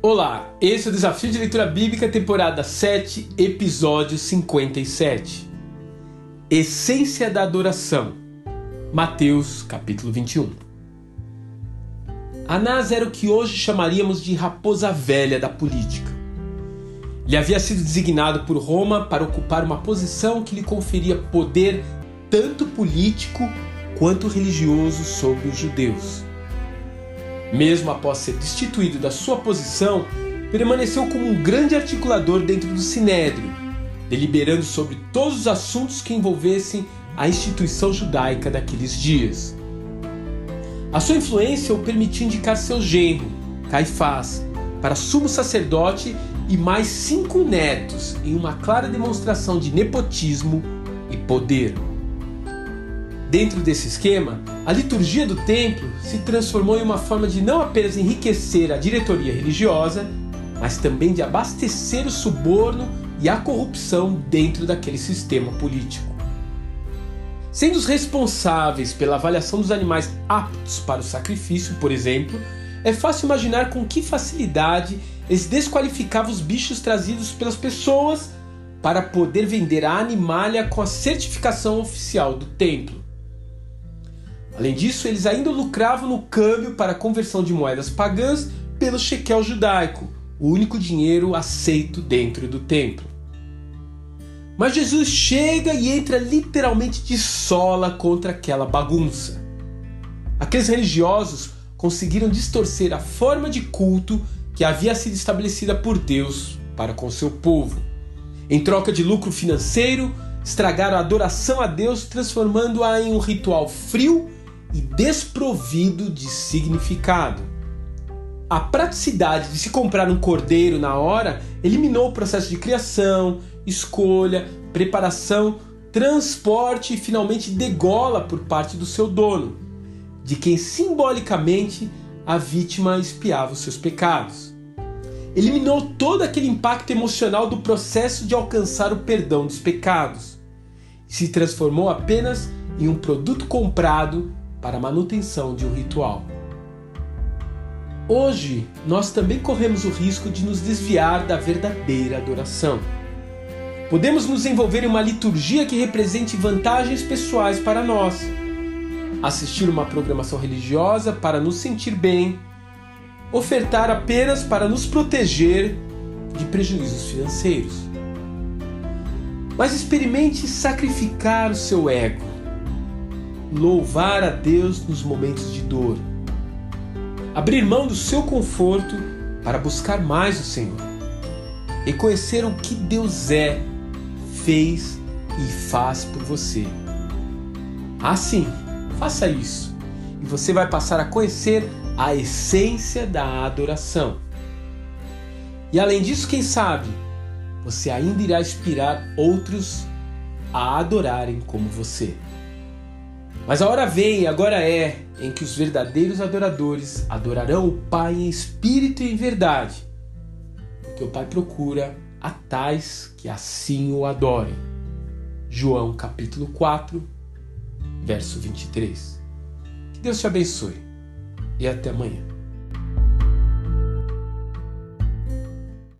Olá, esse é o Desafio de Leitura Bíblica, temporada 7, episódio 57. Essência da adoração. Mateus, capítulo 21. Anás era o que hoje chamaríamos de raposa velha da política. Ele havia sido designado por Roma para ocupar uma posição que lhe conferia poder tanto político quanto religioso sobre os judeus. Mesmo após ser destituído da sua posição, permaneceu como um grande articulador dentro do Sinédrio, deliberando sobre todos os assuntos que envolvessem a instituição judaica daqueles dias. A sua influência o permitiu indicar seu genro, Caifás, para sumo sacerdote e mais cinco netos em uma clara demonstração de nepotismo e poder. Dentro desse esquema, a liturgia do templo se transformou em uma forma de não apenas enriquecer a diretoria religiosa, mas também de abastecer o suborno e a corrupção dentro daquele sistema político. Sendo os responsáveis pela avaliação dos animais aptos para o sacrifício, por exemplo, é fácil imaginar com que facilidade eles desqualificavam os bichos trazidos pelas pessoas para poder vender a animalha com a certificação oficial do templo. Além disso, eles ainda lucravam no câmbio para a conversão de moedas pagãs pelo shekel judaico, o único dinheiro aceito dentro do templo. Mas Jesus chega e entra literalmente de sola contra aquela bagunça. Aqueles religiosos conseguiram distorcer a forma de culto que havia sido estabelecida por Deus para com seu povo. Em troca de lucro financeiro, estragaram a adoração a Deus, transformando-a em um ritual frio e desprovido de significado. A praticidade de se comprar um cordeiro na hora eliminou o processo de criação, escolha, preparação, transporte e finalmente degola por parte do seu dono, de quem simbolicamente a vítima espiava os seus pecados. Eliminou todo aquele impacto emocional do processo de alcançar o perdão dos pecados e se transformou apenas em um produto comprado para a manutenção de um ritual. Hoje, nós também corremos o risco de nos desviar da verdadeira adoração. Podemos nos envolver em uma liturgia que represente vantagens pessoais para nós, assistir uma programação religiosa para nos sentir bem, ofertar apenas para nos proteger de prejuízos financeiros. Mas experimente sacrificar o seu ego louvar a Deus nos momentos de dor, abrir mão do seu conforto para buscar mais o Senhor, reconhecer o que Deus é, fez e faz por você. Assim, faça isso e você vai passar a conhecer a essência da adoração. E além disso, quem sabe, você ainda irá inspirar outros a adorarem como você. Mas a hora vem, agora é, em que os verdadeiros adoradores adorarão o Pai em espírito e em verdade, porque o Pai procura a tais que assim o adorem. João capítulo 4, verso 23. Que Deus te abençoe e até amanhã.